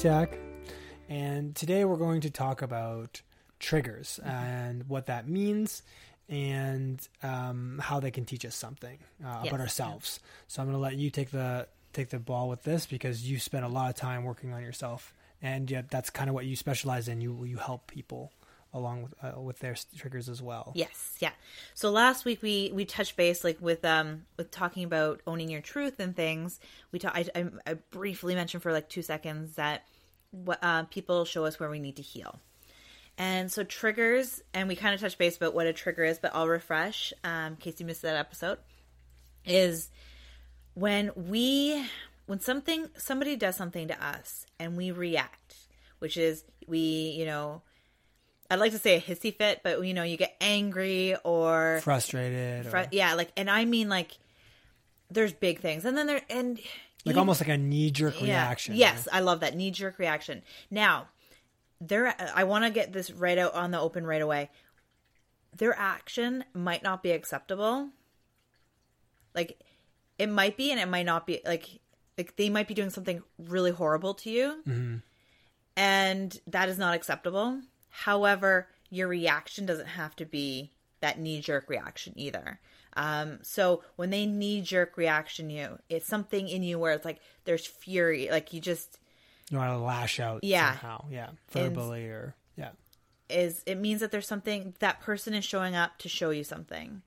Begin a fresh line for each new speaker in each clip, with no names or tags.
Zach, and today we're going to talk about triggers and what that means and um, how they can teach us something uh,
Yes.
about ourselves. So I'm going to let you take the take the ball with this because you spent a lot of time working on yourself, and yet that's kind of what you specialize in. You you help people along with uh, with their triggers as well.
Yes, yeah. So last week we we touched base like with um with talking about owning your truth and things. We ta- I, I, I briefly mentioned for like two seconds that what uh, people show us where we need to heal. And so triggers, and we kind of touched base about what a trigger is, but I'll refresh um, in case you missed that episode. Is when we when something somebody does something to us and we react, which is we you know I'd like to say a hissy fit, but you know, you get angry or
Frustrated, or,
yeah, like, and I mean like, there's big things, and then there and
like
you-
almost like a knee jerk
yeah,
reaction.
Yes, I love that knee jerk reaction. Now, there, I want to get this right out on the open right away. Their action might not be acceptable. Like, it might be, and it might not be. Like, like they might be doing something really horrible to you,
Mm-hmm.
and that is not acceptable. However, your reaction doesn't have to be that knee jerk reaction either. Um, so when they knee jerk reaction you, it's something in you where it's like there's fury, like you just
you want to lash out
Yeah.
somehow, yeah,
And-
verbally or yeah.
is it means that there's something that person is showing up to show you something.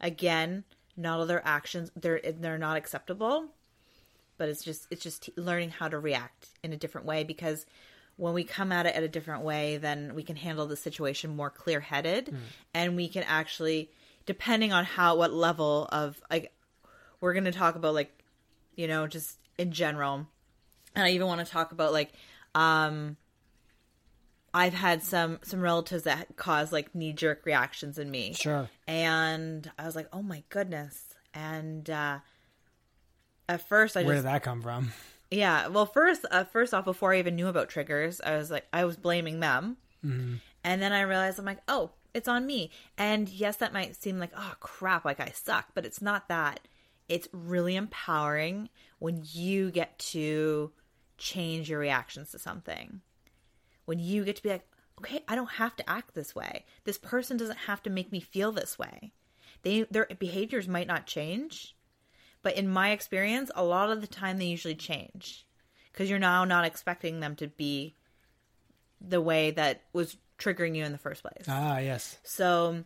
Again, not all their actions they're they're not acceptable, but it's just it's just t- learning how to react in a different way because when we come at it at a different way, then we can handle the situation more clear headed, and we can actually, depending on how what level of like, we're going to talk about like, you know, just in general, and I even want to talk about like, um, I've had some some relatives that cause like knee jerk reactions in me,
Sure.
and I was like, oh my goodness, and uh, at first I just
Where
just
did that come from?
Yeah. Well, first, uh, first off, before I even knew about triggers, I was like, I was blaming them,
Mm-hmm.
and then I realized I'm like, oh, it's on me. And yes, that might seem like, oh crap, like I suck, but it's not that. It's really empowering when you get to change your reactions to something. When you get to be like, okay, I don't have to act this way. This person doesn't have to make me feel this way. They their behaviors might not change, but in my experience, a lot of the time they usually change because you're now not expecting them to be the way that was triggering you in the first place.
Ah, yes.
So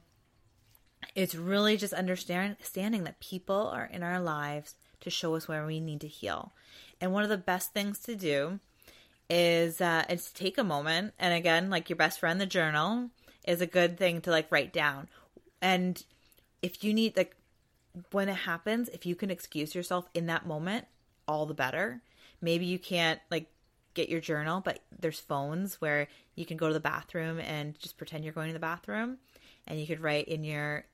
it's really just understanding that people are in our lives to show us where we need to heal. And one of the best things to do is uh, is to take a moment. And again, like your best friend, the journal is a good thing to like write down. And if you need like when it happens, if you can excuse yourself in that moment, all the better. Maybe you can't like get your journal, but there's phones where you can go to the bathroom and just pretend you're going to the bathroom and you could write in your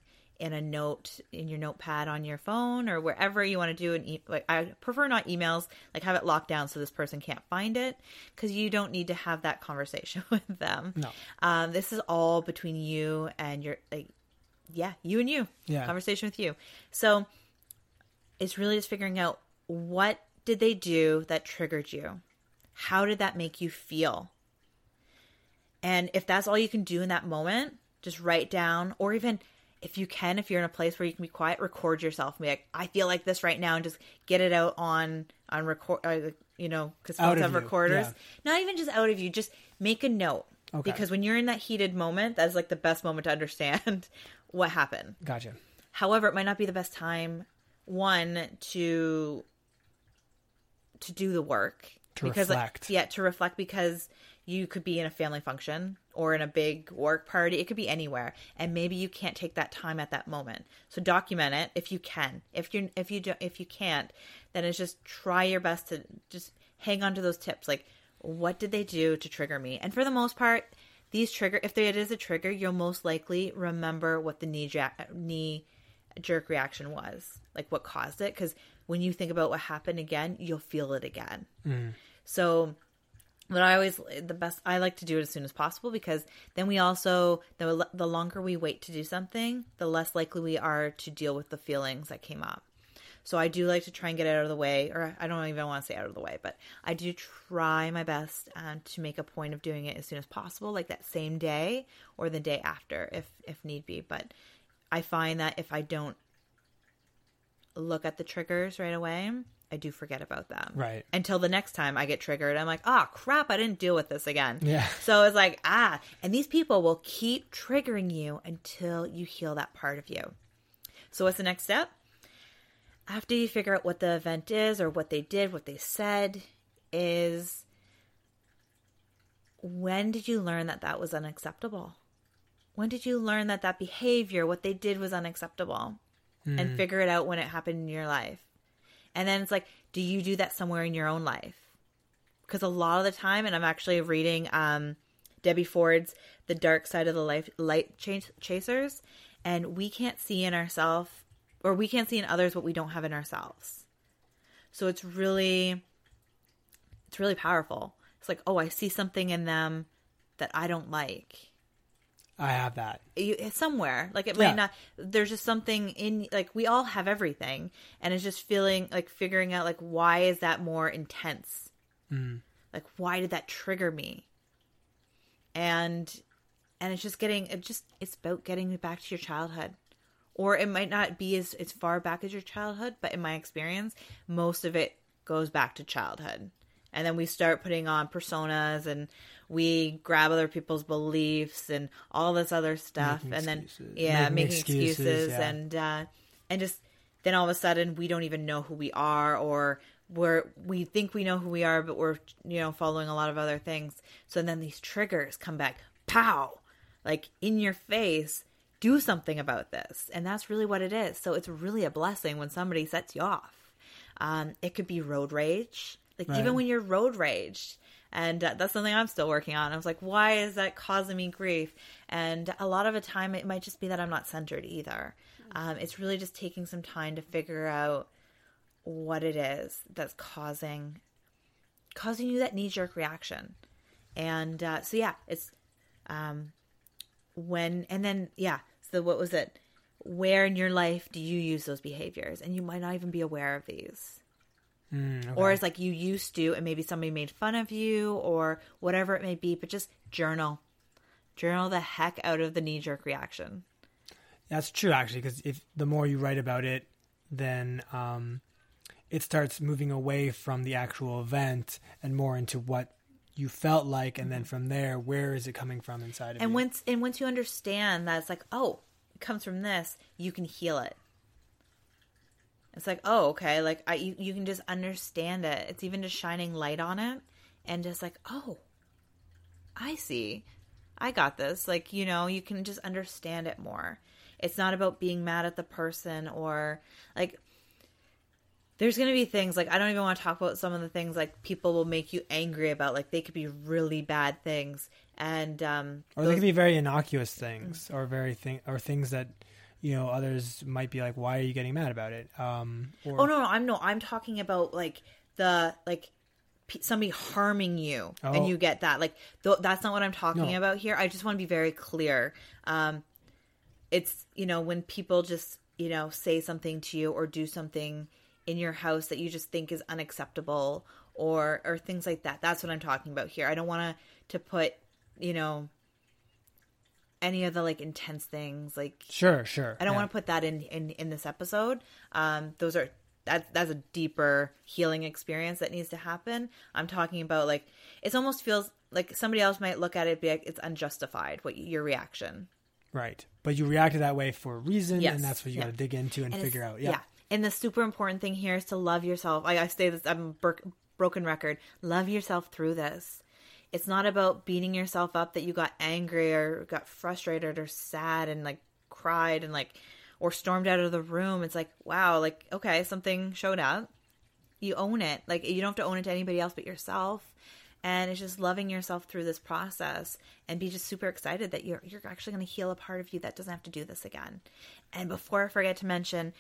in a note in your notepad on your phone or wherever you want to do an e- like I prefer not emails like have it locked down so this person can't find it cuz you don't need to have that conversation with them.
No.
Um this is all between you and your like yeah, you and you.
Yeah.
Conversation with you. So it's really just figuring out what did they do that triggered you? How did that make you feel? And if that's all you can do in that moment, just write down, or even if you can, if you're in a place where you can be quiet, record yourself. And be like, I feel like this right now, and just get it out on on record. Uh, you know, because phones have
you,
recorders.
yeah.
Not even just out of you. Just make a note.
Okay.
Because when you're in that heated moment, that's like the best moment to understand what happened.
Gotcha.
However, it might not be the best time one to to do the work
To
because like, yeah, to reflect because you could be in a family function or in a big work party. It could be anywhere, and maybe you can't take that time at that moment. So document it if you can. If you if you don't if you can't, then it's just try your best to just hang on to those tips. Like, what did they do to trigger me? And for the most part, these trigger if it is a trigger, you'll most likely remember what the knee ja- knee jerk reaction was, like what caused it. Because when you think about what happened again, you'll feel it again. Mm. So, but I always the best I like to do it as soon as possible because then we also the the longer we wait to do something, the less likely we are to deal with the feelings that came up. So I do like to try and get it out of the way, or I don't even want to say out of the way, but I do try my best um, to make a point of doing it as soon as possible, like that same day or the day after, if if need be. But I find that if I don't look at the triggers right away, I do forget about them.
Right.
Until the next time I get triggered, I'm like, oh crap, I didn't deal with this again.
Yeah.
So it's like, ah, and these people will keep triggering you until you heal that part of you. So what's the next step? After you figure out what the event is or what they did, what they said, is when did you learn that that was unacceptable? When did you learn that that behavior, what they did was unacceptable? And figure it out when it happened in your life. And then it's like, do you do that somewhere in your own life? Because a lot of the time, and I'm actually reading um, Debbie Ford's The Dark Side of the Life Light Chasers, and we can't see in ourselves, or we can't see in others what we don't have in ourselves. So it's really, it's really powerful. It's like, oh, I see something in them that I don't like
I have that.
you, somewhere like it
Yeah.
might not there's just something in like we all have everything and it's just feeling like figuring out like why is that more intense mm. like why did that trigger me and and it's just getting it just it's about getting back to your childhood or it might not be as as far back as your childhood but in my experience most of it goes back to childhood and then we start putting on personas and we grab other people's beliefs and all this other stuff
Making
and then
excuses.
yeah
Making
making,
excuses,
excuses,
yeah.
and uh and just then all of a sudden we don't even know who we are or we're we think we know who we are but we're you know following a lot of other things so then these triggers come back pow like in your face do something about this. And that's really what it is. So it's really a blessing when somebody sets you off. Um, it could be road rage. Like
Right.
even when you're road raged and uh, that's something i'm still working on. I was like why is that causing me grief? And a lot of the time it might just be that i'm not centered either. Um, it's really just taking some time to figure out what it is that's causing causing you that knee jerk reaction. And uh, so yeah it's um when and then yeah so what was it? Where in your life do you use those behaviors? And you might not even be aware of these.
Mm, okay.
or it's like you used to and maybe somebody made fun of you or whatever it may be but just journal. Journal the heck out of the knee jerk reaction.
That's true, actually, because if the more you write about it, then um, it starts moving away from the actual event and more into what you felt like, and then mm-hmm. from there, where is it coming from inside of
and
you?
once and once you understand that it's like oh it comes from this you can heal it. It's like oh okay like I, you, you can just understand it. It's even just shining light on it and just like oh i see. I got this. Like you know you can just understand it more. It's not about being mad at the person or like there's going to be things like I don't even want to talk about some of the things like people will make you angry about like they could be really bad things and um
or
those-
they could be very innocuous things, or very thing, or things that you know others might be like, "Why are you getting mad about it?" Um, or,
Oh no, no, I'm no, I'm talking about like the like somebody harming you,
Oh.
and you get that. Like th- that's not what I'm talking
No.
about here. I just want to be very clear. Um, it's you know when people just you know say something to you or do something in your house that you just think is unacceptable or or things like that. That's what I'm talking about here. I don't want to to put you know any of the like intense things like
Sure, sure.
I don't
yeah.
want to put that in, in in this episode. Um, those are that's that's a deeper healing experience that needs to happen. I'm talking about like it almost feels like somebody else might look at it and be like it's unjustified what your reaction.
Right, but you reacted that way for a reason,
Yes,
and that's what you
yeah.
got to dig into and,
And
figure out. Yeah.
And the super important thing here is to love yourself. I, I say this. I'm a bur- broken record. Love yourself through this. It's not about beating yourself up that you got angry or got frustrated or sad and like cried and like or stormed out of the room. It's like wow, like okay, something showed up. You own it. Like you don't have to own it to anybody else but yourself. And it's just loving yourself through this process and be just super excited that you're you're actually going to heal a part of you that doesn't have to do this again. And before I forget to mention,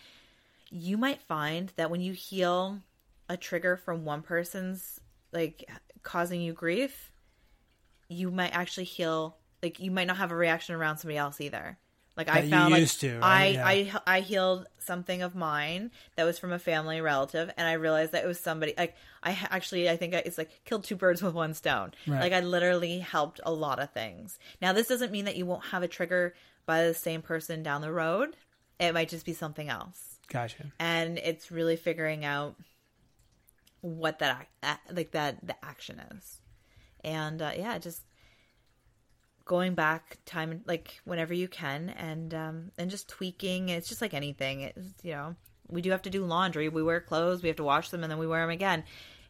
you might find that when you heal a trigger from one person's like causing you grief, you might actually heal like you might not have a reaction around somebody else either. Like
That
I found like
to,
I.
Yeah.
I I healed something of mine that was from a family relative, and I realized that it was somebody like I actually I think I, it's like killed two birds with one stone.
Right.
Like I literally helped a lot of things. Now this doesn't mean that you won't have a trigger by the same person down the road. It might just be something else,
Gotcha.
and it's really figuring out what that like that the action is, and uh, yeah, just going back time like whenever you can and um and just tweaking. It's just like anything. It's you know we do have to do laundry. We wear clothes. We have to wash them and then we wear them again.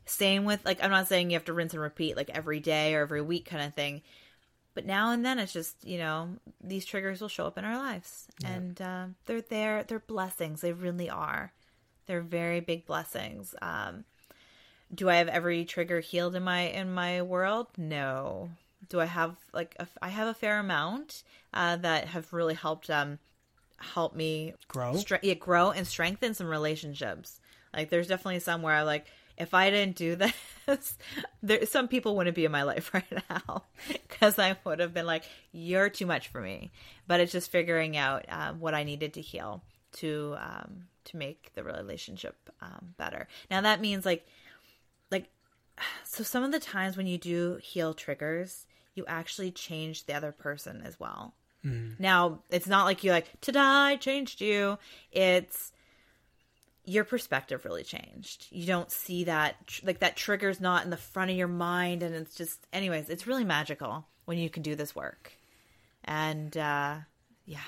Same with like i'm not saying you have to rinse and repeat like every day or every week kind of thing but now and then it's just you know these triggers will show up in our lives. And uh, they're there they're blessings they really are. They're very big blessings. Um do i have every trigger healed in my in my world? No. Do i have like a, i have a fair amount uh that have really helped um help me
Grow?
stre- yeah, grow and strengthen some relationships. Like there's definitely some where i like if i didn't do this there some people wouldn't be in my life right now because i would have been like you're too much for me. But it's just figuring out um, what i needed to heal to um to make the relationship um, better. Now that means like like so some of the times when you do heal triggers you actually change the other person as well. Now it's not like you like ta-da i changed you. It's your perspective really changed. You don't see that like that trigger's not in the front of your mind and it's just anyways it's really magical when you can do this work. And uh yeah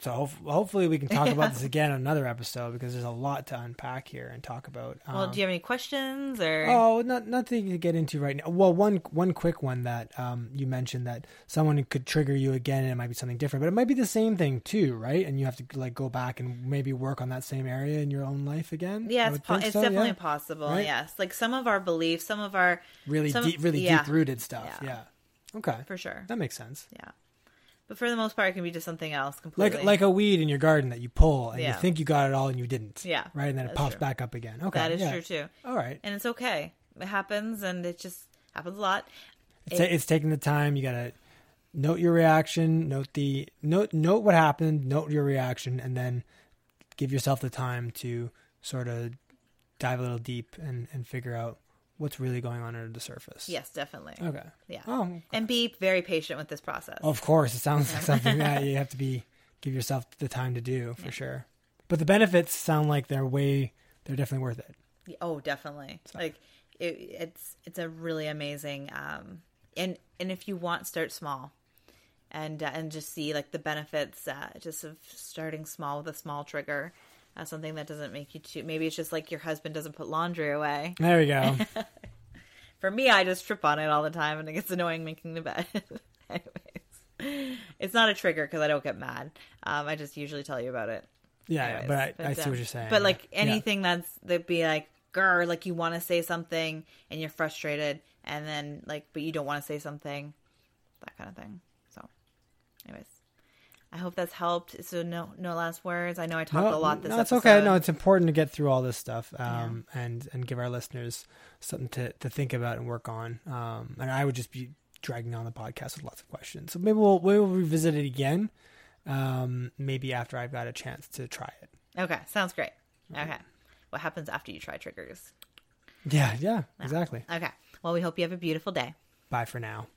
So hof- hopefully we can talk about this again on another episode because there's a lot to unpack here and talk about.
well
Um,
do you have any questions or
Oh, not nothing to get into right now. Well, one one quick one that um, you mentioned that someone could trigger you again, and it might be something different, but it might be the same thing too, right? And you have to like go back and maybe work on that same area in your own life again.
Yeah, it's, po- it's
so,
definitely
yeah?
possible.
Right?
Yes, like some of our beliefs, some of our
really
some-
deep, really
yeah.
deep rooted stuff.
Yeah.
Yeah. Okay,
for sure.
that makes sense.
Yeah, but for the most part, it can be just something else completely.
like like a weed in your garden that you pull and
Yeah.
you think you got it all and you didn't.
Yeah,
Right, and then it pops
true.
back up again. Okay,
that is
yeah.
true too,
All right.
and it's okay. It happens, and it just happens a lot.
It's,
It-
it's taking the time. You gotta note your reaction, note the note note what happened, note your reaction, and then give yourself the time to sort of dive a little deep and and figure out what's really going on under the surface.
Yes, definitely.
Okay.
Yeah,
Oh,
and be very patient with this process.
of course. It sounds like something that you have to be give yourself the time to do for sure. But the benefits sound like they're way they're definitely worth it.
Oh, definitely. Like it, it's it's a really amazing. Um, and and if you want, start small, and uh, and just see like the benefits. Uh, just of starting small with a small trigger. Uh, something that doesn't make you too. Maybe it's just like your husband doesn't put laundry away.
There we go.
For me, I just trip on it all the time, and it gets annoying making the bed. Anyways, it's not a trigger because I don't get mad. Um, I just usually tell you about it.
Yeah,
Anyways,
but I, I see
uh,
what you're saying.
But like
Yeah.
anything that's that be like grr, like you want to say something and you're frustrated, and then like but you don't want to say something, that kind of thing. So, anyways, I hope that's helped. So no no last words. I know I talked a lot this
no, it's okay. No, it's important to get through all this stuff um, and and give our listeners something to, to think about and work on. Um, and I would just be dragging on the podcast with lots of questions. So maybe we'll we'll revisit it again. Um, maybe after I've got a chance to try it.
okay, sounds great. Okay, what happens after you try triggers?
Yeah, yeah, exactly.
Okay, well we hope you have a beautiful day.
Bye for now.